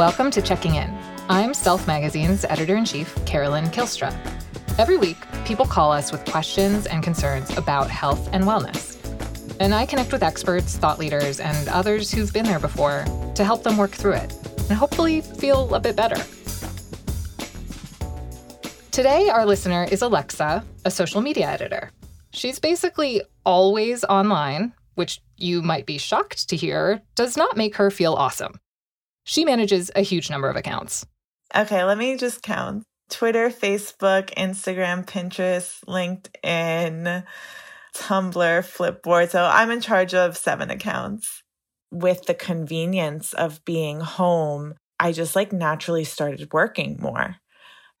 Welcome to Checking In. I'm Self Magazine's editor in chief, Carolyn Kylstra. Every week, people call us with questions and concerns about health and wellness. And I connect with experts, thought leaders, and others who've been there before to help them work through it and hopefully feel a bit better. Today, our listener is Alexa, a social media editor. She's basically always online, which you might be shocked to hear does not make her feel awesome. She manages a huge number of accounts. Okay, let me just count Twitter, Facebook, Instagram, Pinterest, LinkedIn, Tumblr, Flipboard. So I'm in charge of seven accounts. With the convenience of being home, I just like naturally started working more.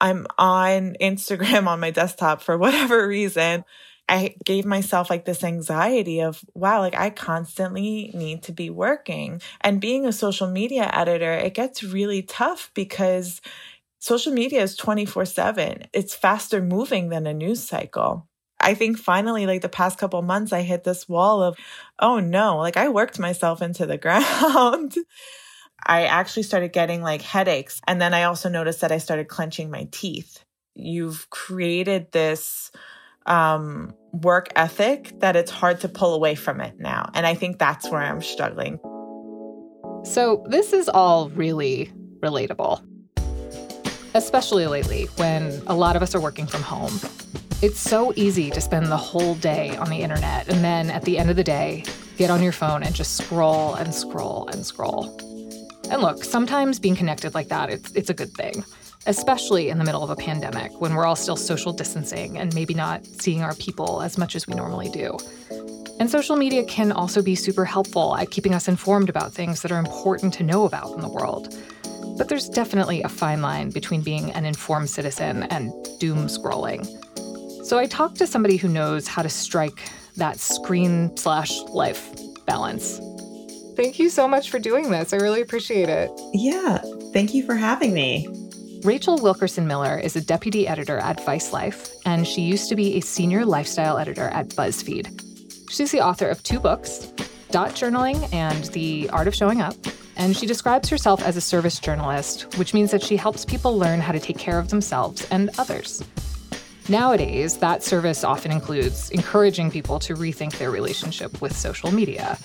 I'm on Instagram on my desktop for whatever reason. I gave myself like this anxiety of, wow, like I constantly need to be working. And being a social media editor, it gets really tough because social media is 24 7. It's faster moving than a news cycle. I think finally, like the past couple months, I hit this wall of, oh no, like I worked myself into the ground. I actually started getting like headaches. And then I also noticed that I started clenching my teeth. You've created this um, work ethic that it's hard to pull away from it now. And I think that's where I'm struggling. So, this is all really relatable, especially lately when a lot of us are working from home. It's so easy to spend the whole day on the internet and then at the end of the day, get on your phone and just scroll and scroll and scroll. And look, sometimes being connected like that, it's, it's a good thing especially in the middle of a pandemic when we're all still social distancing and maybe not seeing our people as much as we normally do. And social media can also be super helpful at keeping us informed about things that are important to know about in the world. But there's definitely a fine line between being an informed citizen and doom scrolling. So I talked to somebody who knows how to strike that screen slash life balance. Thank you so much for doing this. I really appreciate it. Yeah, thank you for having me. Rachel Wilkerson Miller is a deputy editor at Vice Life, and she used to be a senior lifestyle editor at BuzzFeed. She's the author of two books, Dot Journaling and The Art of Showing Up, and she describes herself as a service journalist, which means that she helps people learn how to take care of themselves and others. Nowadays, that service often includes encouraging people to rethink their relationship with social media.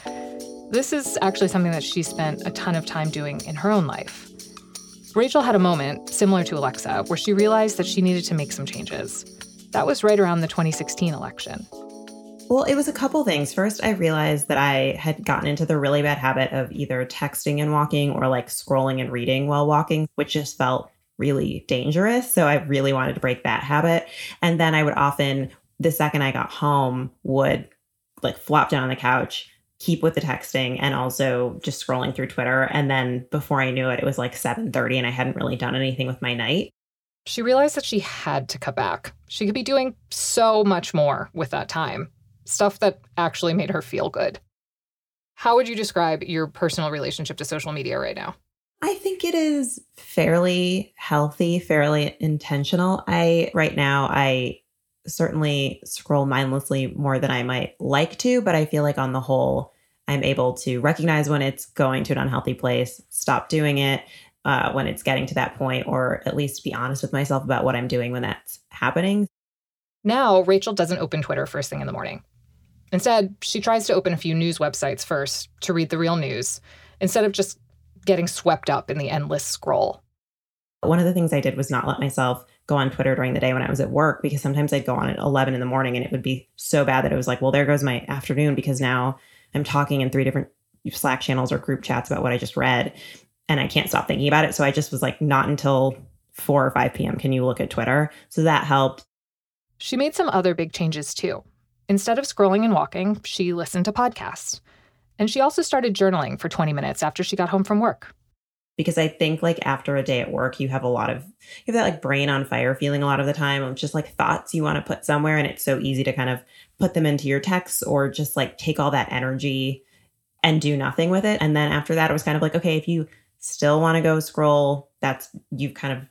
This is actually something that she spent a ton of time doing in her own life. Rachel had a moment, similar to Alexa, where she realized that she needed to make some changes. That was right around the 2016 election. Well, it was a couple things. First, I realized that I had gotten into the really bad habit of either texting and walking or like scrolling and reading while walking, which just felt really dangerous. So I really wanted to break that habit. And then I would often, the second I got home, would like flop down on the couch keep with the texting and also just scrolling through Twitter. And then before I knew it, it was like 7:30 and I hadn't really done anything with my night. She realized that she had to cut back. She could be doing so much more with that time. Stuff that actually made her feel good. How would you describe your personal relationship to social media right now? I think it is fairly healthy, fairly intentional. I right now I certainly scroll mindlessly more than I might like to, but I feel like on the whole, I'm able to recognize when it's going to an unhealthy place, stop doing it uh, when it's getting to that point, or at least be honest with myself about what I'm doing when that's happening. Now, Rachel doesn't open Twitter first thing in the morning. Instead, she tries to open a few news websites first to read the real news, instead of just getting swept up in the endless scroll. One of the things I did was not let myself go on Twitter during the day when I was at work because sometimes I'd go on at 11 in the morning and it would be so bad that it was like, well, there goes my afternoon because now I'm talking in three different Slack channels or group chats about what I just read and I can't stop thinking about it. So I just was like, not until 4 or 5 p.m. can you look at Twitter. So that helped. She made some other big changes too. Instead of scrolling and walking, she listened to podcasts. And she also started journaling for 20 minutes after she got home from work because I think like after a day at work, you have a lot of you have that like brain on fire feeling a lot of the time of just like thoughts you want to put somewhere, and it's so easy to kind of put them into your text or just like take all that energy and do nothing with it. And then after that, it was kind of like, okay, if you still want to go scroll, that's you've kind of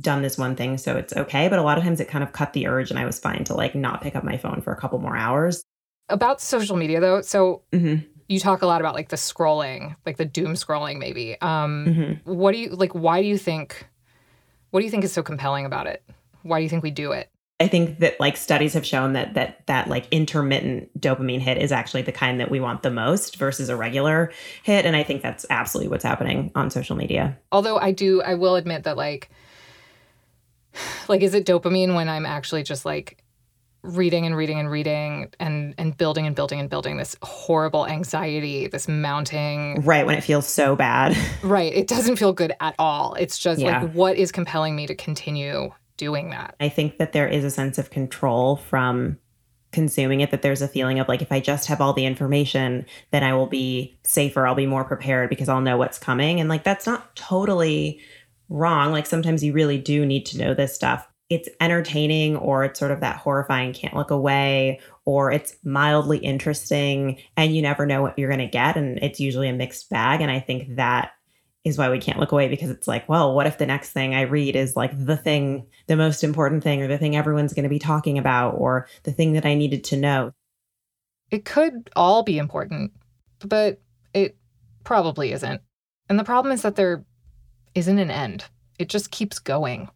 done this one thing, so it's okay. But a lot of times it kind of cut the urge, and I was fine to like not pick up my phone for a couple more hours. About social media though, so mm-hmm you talk a lot about like the scrolling, like the doom scrolling maybe. Um mm-hmm. what do you like why do you think what do you think is so compelling about it? Why do you think we do it? I think that like studies have shown that that that like intermittent dopamine hit is actually the kind that we want the most versus a regular hit and I think that's absolutely what's happening on social media. Although I do I will admit that like like is it dopamine when I'm actually just like reading and reading and reading and and building and building and building this horrible anxiety, this mounting Right, when it feels so bad. right, it doesn't feel good at all. It's just yeah. like what is compelling me to continue doing that. I think that there is a sense of control from consuming it that there's a feeling of like if I just have all the information, then I will be safer, I'll be more prepared because I'll know what's coming. And like that's not totally wrong. Like sometimes you really do need to know this stuff. It's entertaining or it's sort of that horrifying can't look away or it's mildly interesting and you never know what you're going to get and it's usually a mixed bag and I think that is why we can't look away because it's like, well, what if the next thing I read is like the thing, the most important thing, or the thing everyone's going to be talking about, or the thing that I needed to know? It could all be important, but it probably isn't. And the problem is that there isn't an end, it just keeps going.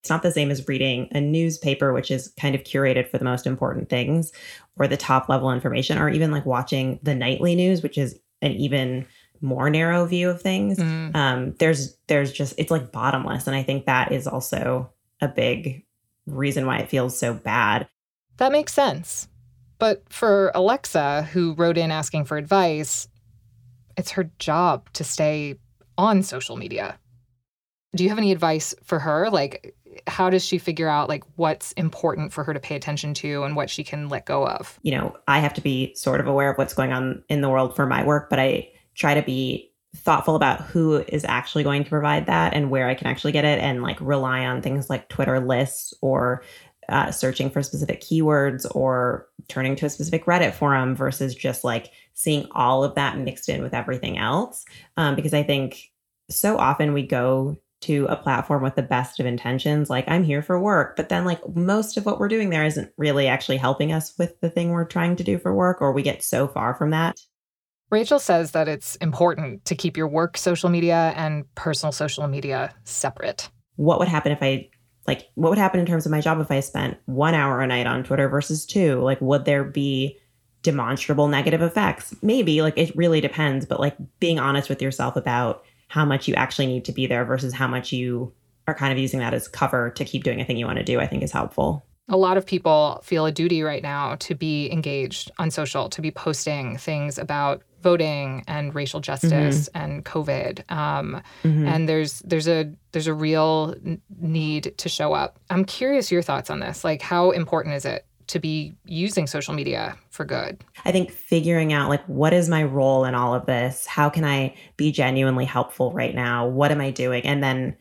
It's not the same as reading a newspaper, which is kind of curated for the most important things or the top level information, or even like watching the nightly news, which is an even more narrow view of things. Mm. um, there's there's just it's like bottomless and i think that is also a big reason why it feels so bad. That makes sense. But for alexa who wrote in asking for advice it's her job to stay on social media. Do you have any advice for her? Like how does she figure out like what's important for her to pay attention to and what she can let go of you know i have to be sort of aware of what's going on in the world for my work but i try to be thoughtful about who is actually going to provide that and where I can actually get it and like rely on things like Twitter lists or uh, searching for specific keywords or turning to a specific Reddit forum versus just like seeing all of that mixed in with everything else. Um, because I think so often we go to a platform with the best of intentions, like I'm here for work, but then like most of what we're doing there isn't really actually helping us with the thing we're trying to do for work, or we get so far from that Rachel says that it's important to keep your work social media and personal social media separate. What would happen if I like what would happen in terms of my job if I spent 1 hour a night on Twitter versus 2? Like would there be demonstrable negative effects? Maybe, like it really depends, but like being honest with yourself about how much you actually need to be there versus how much you are kind of using that as cover to keep doing a thing you want to do, I think is helpful a lot of people feel a duty right now to be engaged on social, to be posting things about voting and racial justice mm-hmm. and COVID. Um, mm-hmm. And there's there's a there's a real need to show up. I'm curious your thoughts on this. Like, how important is it to be using social media for good? I think figuring out like what is my role in all of this? How can I be genuinely helpful right now? What am I doing? And then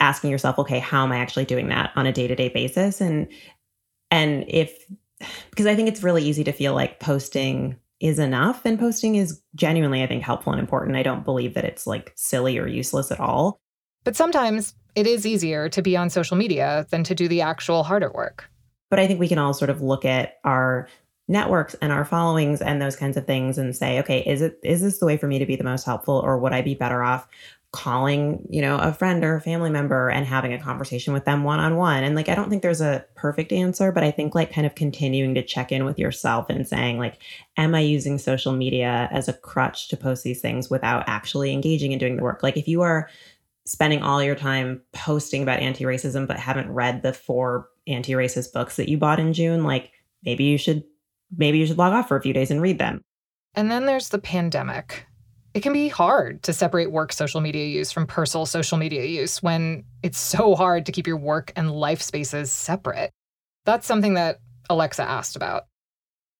asking yourself, okay, how am I actually doing that on a day-to-day basis? And and if, because I think it's really easy to feel like posting is enough and posting is genuinely, I think, helpful and important. I don't believe that it's like silly or useless at all. But sometimes it is easier to be on social media than to do the actual harder work. But I think we can all sort of look at our networks and our followings and those kinds of things and say okay is it is this the way for me to be the most helpful or would i be better off calling, you know, a friend or a family member and having a conversation with them one on one. And like, I don't think there's a perfect answer, but I think like kind of continuing to check in with yourself and saying, like, am I using social media as a crutch to post these things without actually engaging and doing the work? Like, if you are spending all your time posting about anti racism, but haven't read the four anti racist books that you bought in June, like, maybe you should. Maybe you should log off for a few days and read them. And then there's the pandemic it can be hard to separate work social media use from personal social media use when it's so hard to keep your work and life spaces separate. That's something that Alexa asked about.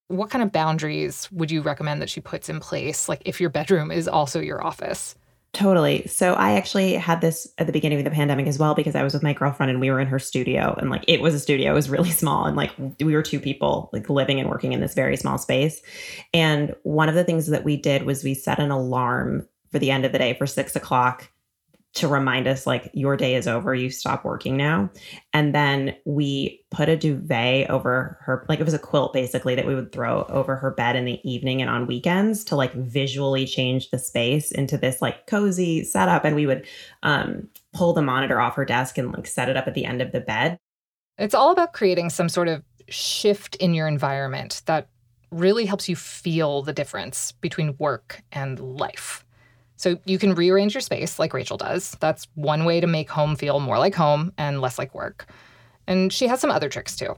What kind of boundaries would you recommend that she puts in place, like if your bedroom is also your office? Totally. So I actually had this at the beginning of the pandemic as well because I was with my girlfriend and we were in her studio and like it was a studio, it was really small and like we were two people like living and working in this very small space. And one of the things that we did was we set an alarm for the end of the day for six o'clock to remind us like your day is over. You stop working now. And then we put a duvet over her like it was a quilt basically that we would throw over her bed in the evening and on weekends to like visually change the space into this like cozy setup. And we would um pull the monitor off her desk and like set it up at the end of the bed. It's all about creating some sort of shift in your environment that really helps you feel the difference between work and life so you can rearrange your space like Rachel does. That's one way to make home feel more like home and less like work. And she has some other tricks too.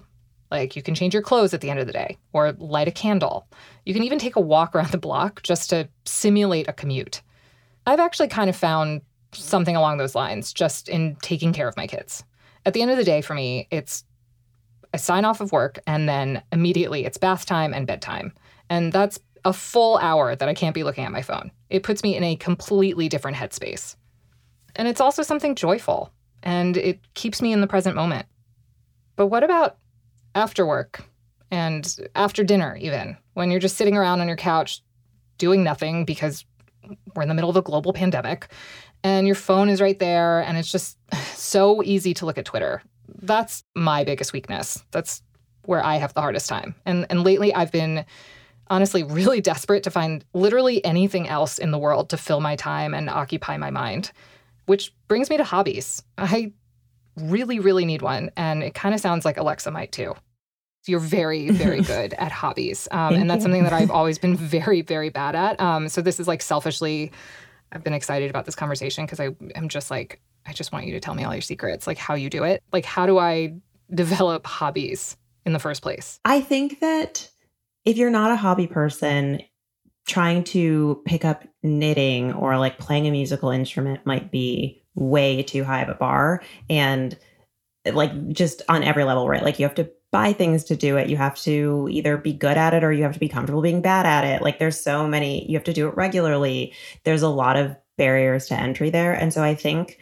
Like you can change your clothes at the end of the day or light a candle. You can even take a walk around the block just to simulate a commute. I've actually kind of found something along those lines just in taking care of my kids. At the end of the day, for me, it's I sign off of work and then immediately it's bath time and bedtime. And that's a full hour that I can't be looking at my phone. It puts me in a completely different headspace. And it's also something joyful, and it keeps me in the present moment. But what about after work and after dinner, even when you're just sitting around on your couch doing nothing because we're in the middle of a global pandemic and your phone is right there and it's just so easy to look at Twitter? That's my biggest weakness. That's where I have the hardest time. And and lately I've been honestly really desperate to find literally anything else in the world to fill my time and occupy my mind. Which brings me to hobbies. I really, really need one. And it kind of sounds like Alexa might too. You're very, very good at hobbies. Um, and that's something that I've always been very, very bad at. Um, so this is like selfishly, I've been excited about this conversation because I am just like, I just want you to tell me all your secrets, like how you do it. Like, how do I develop hobbies in the first place? I think that if you're not a hobby person, trying to pick up knitting or like playing a musical instrument might be way too high of a bar. And like just on every level, right? Like you have to buy things to do it. You have to either be good at it or you have to be comfortable being bad at it. Like there's so many, you have to do it regularly. There's a lot of barriers to entry there. And so I think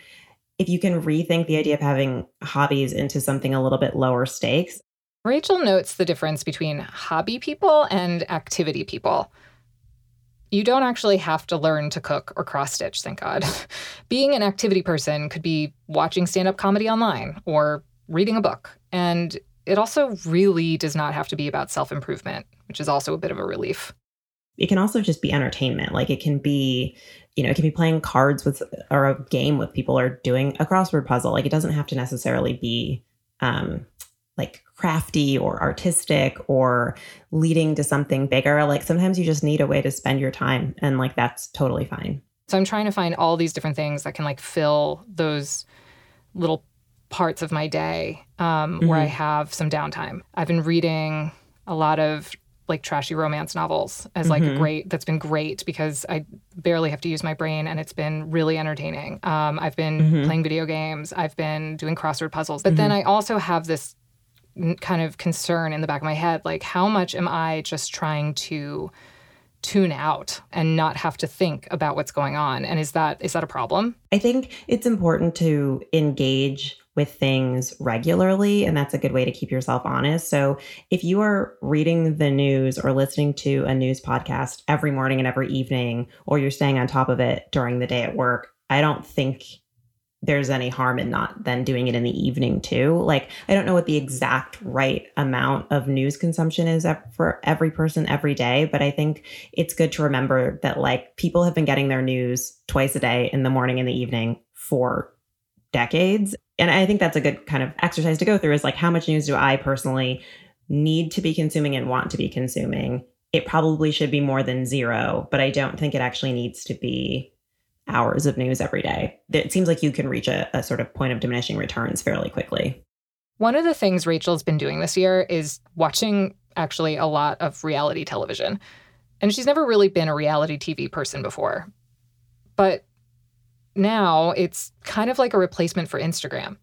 if you can rethink the idea of having hobbies into something a little bit lower stakes, Rachel notes the difference between hobby people and activity people. You don't actually have to learn to cook or cross stitch, thank God. Being an activity person could be watching stand up comedy online or reading a book. And it also really does not have to be about self improvement, which is also a bit of a relief. It can also just be entertainment. Like it can be, you know, it can be playing cards with or a game with people or doing a crossword puzzle. Like it doesn't have to necessarily be um, like crafty or artistic or leading to something bigger. Like sometimes you just need a way to spend your time and like that's totally fine. So I'm trying to find all these different things that can like fill those little parts of my day um, mm-hmm. where I mm-hmm. have some downtime. I've been reading a lot of like trashy romance novels as like mm-hmm. a great that's been great because I barely have to use my brain and it's been really entertaining. Um, I've been mm-hmm. playing video games. I've been doing crossword puzzles. But then mm-hmm. I also have this kind of concern in the back of my head like how much am i just trying to tune out and not have to think about what's going on? And is that is that a problem? I think it's important to engage with things regularly and that's a good way to keep yourself honest. So if you are reading the news or listening to a news podcast every morning and every evening or you're staying on top of it during the day at work i don't think there's any harm in not then doing it in the evening too. Like, I don't know what the exact right amount of news consumption is for every person every day, but I think it's good to remember that like people have been getting their news twice a day in the morning and the evening for decades. And I think that's a good kind of exercise to go through is like, how much news do I personally need to be consuming and want to be consuming? It probably should be more than zero, but I don't think it actually needs to be hours of news every day. It seems like you can reach a, a sort of point of diminishing returns fairly quickly. One of the things Rachel's been doing this year is watching actually a lot of reality television. And she's never really been a reality TV person before. But now it's kind of like a replacement for Instagram.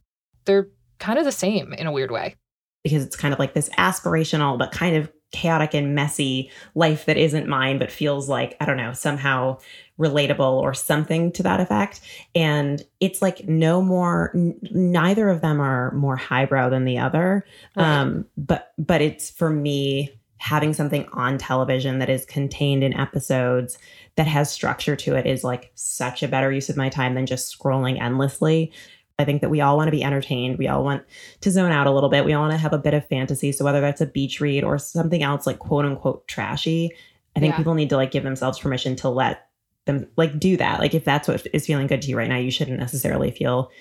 They're kind of the same in a weird way. Because it's kind of like this aspirational, but kind of chaotic and messy life that isn't mine, but feels like, I don't know, somehow relatable or something to that effect. And it's like no more, n- neither of them are more highbrow than the other. Right. Um, but, but it's for me, having something on television that is contained in episodes that has structure to it is like such a better use of my time than just scrolling endlessly. I think that we all want to be entertained. We all want to zone out a little bit. We all want to have a bit of fantasy. So whether that's a beach read or something else like quote unquote trashy, I think yeah. people need to like give themselves permission to let them like do that. Like if that's what is feeling good to you right now, you shouldn't necessarily feel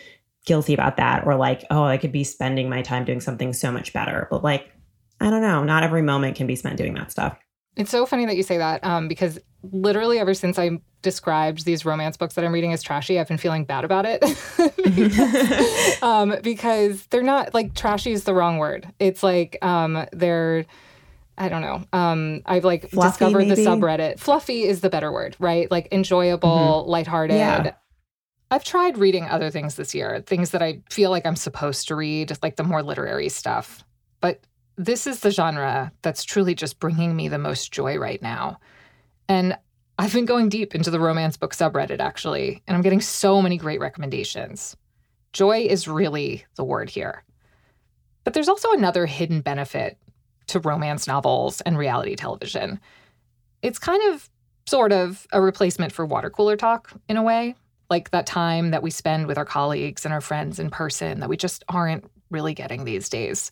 guilty about that or like, oh, I could be spending my time doing something so much better. But like, I don't know, not every moment can be spent doing that stuff. It's so funny that you say that um, because literally ever since I described these romance books that I'm reading as trashy, I've been feeling bad about it. because, um, because they're not like trashy is the wrong word. It's like um, they're I don't know. Um, I've like Fluffy, discovered maybe? the subreddit. Fluffy is the better word, right? Like enjoyable, mm-hmm. lighthearted. Yeah. I've tried reading other things this year, things that I feel like I'm supposed to read, like the more literary stuff. But this is the genre that's truly just bringing me the most joy right now. And I've been going deep into the romance book subreddit, actually, and I'm getting so many great recommendations. Joy is really the word here. But there's also another hidden benefit to romance novels and reality television. It's kind of, sort of, a replacement for water cooler talk in a way, like that time that we spend with our colleagues and our friends in person that we just aren't really getting these days.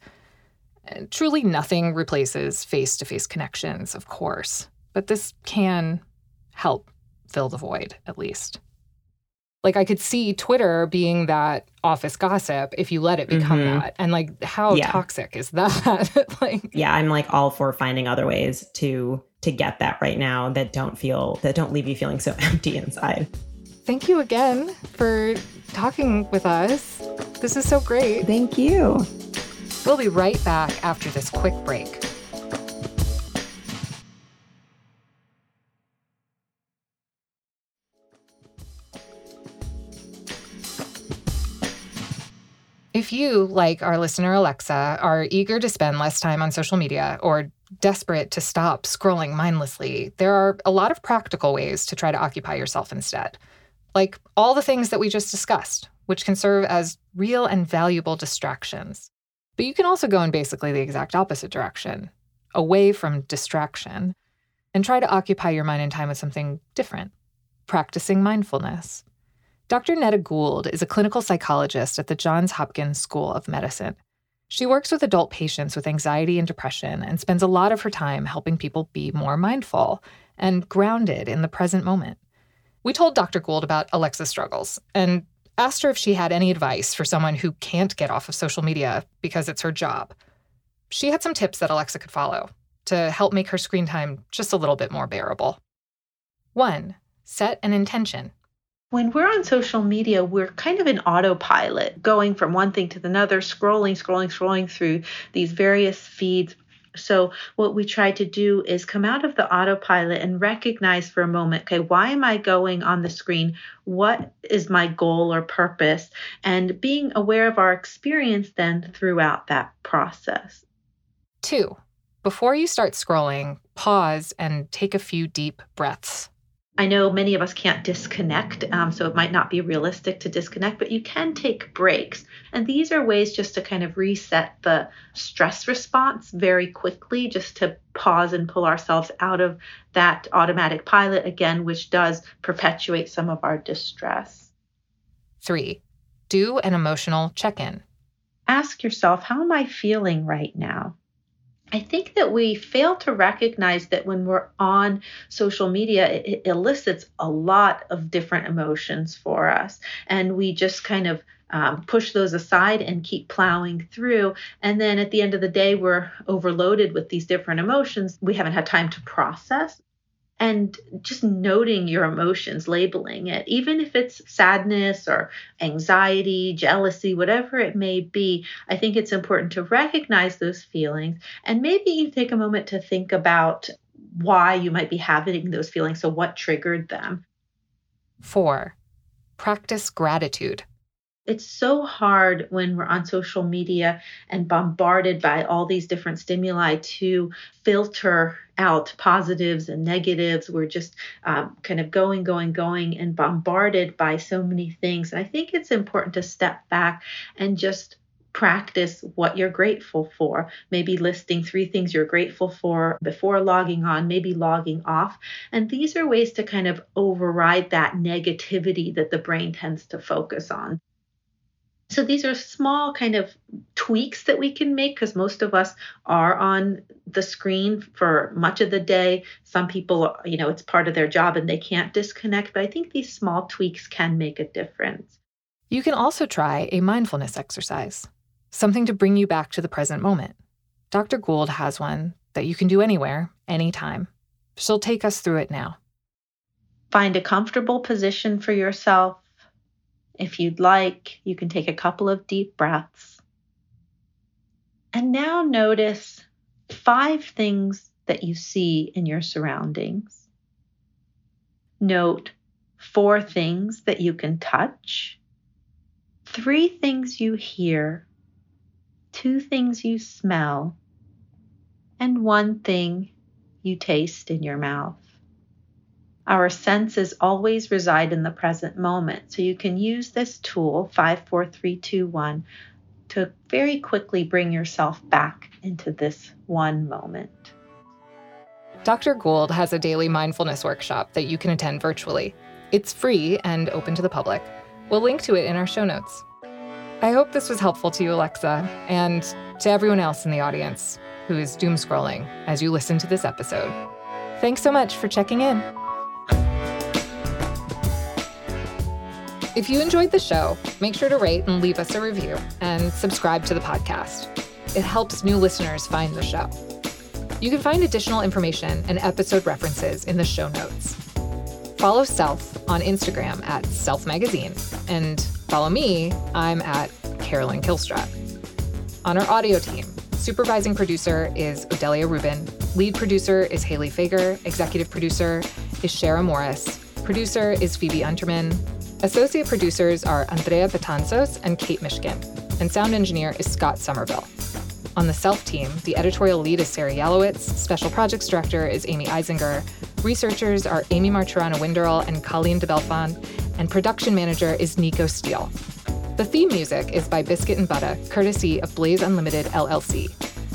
And truly, nothing replaces face to face connections, of course, but this can help fill the void, at least like I could see Twitter being that office gossip if you let it become mm-hmm. that. And like how yeah. toxic is that? like Yeah, I'm like all for finding other ways to to get that right now that don't feel that don't leave you feeling so empty inside. Thank you again for talking with us. This is so great. Thank you. We'll be right back after this quick break. If you, like our listener Alexa, are eager to spend less time on social media or desperate to stop scrolling mindlessly, there are a lot of practical ways to try to occupy yourself instead. Like all the things that we just discussed, which can serve as real and valuable distractions. But you can also go in basically the exact opposite direction, away from distraction, and try to occupy your mind and time with something different, practicing mindfulness. Dr. Neda Gould is a clinical psychologist at the Johns Hopkins School of Medicine. She works with adult patients with anxiety and depression and spends a lot of her time helping people be more mindful and grounded in the present moment. We told Dr. Gould about Alexa's struggles and asked her if she had any advice for someone who can't get off of social media because it's her job. She had some tips that Alexa could follow to help make her screen time just a little bit more bearable. 1. Set an intention. When we're on social media, we're kind of in autopilot, going from one thing to another, scrolling, scrolling, scrolling through these various feeds. So, what we try to do is come out of the autopilot and recognize for a moment okay, why am I going on the screen? What is my goal or purpose? And being aware of our experience then throughout that process. Two, before you start scrolling, pause and take a few deep breaths. I know many of us can't disconnect, um, so it might not be realistic to disconnect, but you can take breaks. And these are ways just to kind of reset the stress response very quickly, just to pause and pull ourselves out of that automatic pilot again, which does perpetuate some of our distress. Three, do an emotional check in. Ask yourself, how am I feeling right now? I think that we fail to recognize that when we're on social media, it, elicits a lot of different emotions for us. And we just kind of um, push those aside and keep plowing through. And then at the end of the day, we're overloaded with these different emotions we haven't had time to process and just noting your emotions, labeling it, even if it's sadness or anxiety, jealousy, whatever it may be, I think it's important to recognize those feelings and maybe you take a moment to think about why you might be having those feelings. So, what triggered them? Four, practice gratitude it's so hard when we're on social media and bombarded by all these different stimuli to filter out positives and negatives. We're just um, kind of going, going, going, and bombarded by so many things. And I think it's important to step back and just practice what you're grateful for. Maybe listing three things you're grateful for before logging on, maybe logging off. And these are ways to kind of override that negativity that the brain tends to focus on. So these are small kind of tweaks that we can make because most of us are on the screen for much of the day. Some people, you know, it's part of their job and they can't disconnect, but I think these small tweaks can make a difference. You can also try a mindfulness exercise, something to bring you back to the present moment. Dr. Gould has one that you can do anywhere, anytime. She'll take us through it now. Find a comfortable position for yourself if you'd like, you can take a couple of deep breaths. And now notice five things that you see in your surroundings. Note four things that you can touch, three things you hear, two things you smell, and one thing you taste in your mouth. Our senses always reside in the present moment. So you can use this tool, 54321, to very quickly bring yourself back into this one moment. Dr. Gould has a daily mindfulness workshop that you can attend virtually. It's free and open to the public. We'll link to it in our show notes. I hope this was helpful to you, Alexa, and to everyone else in the audience who is doom scrolling as you listen to this episode. Thanks so much for checking in. If you enjoyed the show, make sure to rate and leave us a review and subscribe to the podcast. It helps new listeners find the show. You can find additional information and episode references in the show notes. Follow Self on Instagram at Self Magazine, and follow me, I'm at Carolyn Kylstra. On our audio team, supervising producer is Odelia Rubin, lead producer is Haley Fager, executive producer is Shara Morris, producer is Phoebe Unterman, Associate producers are Andrea Betanzos and Kate Mishkin, and sound engineer is Scott Somerville. On the Self team, the editorial lead is Sarah Yalowitz, special projects director is Amy Eisinger, researchers are Amy Marturano Winderl and Colleen de Bellefonds, and production manager is Nico Steele. The theme music is by Biscuit and Butter, courtesy of Blaze Unlimited LLC.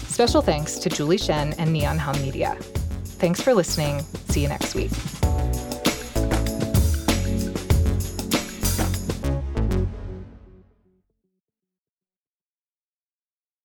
Special thanks to Julie Shen and Neon Hum Media. Thanks for listening. See you next week.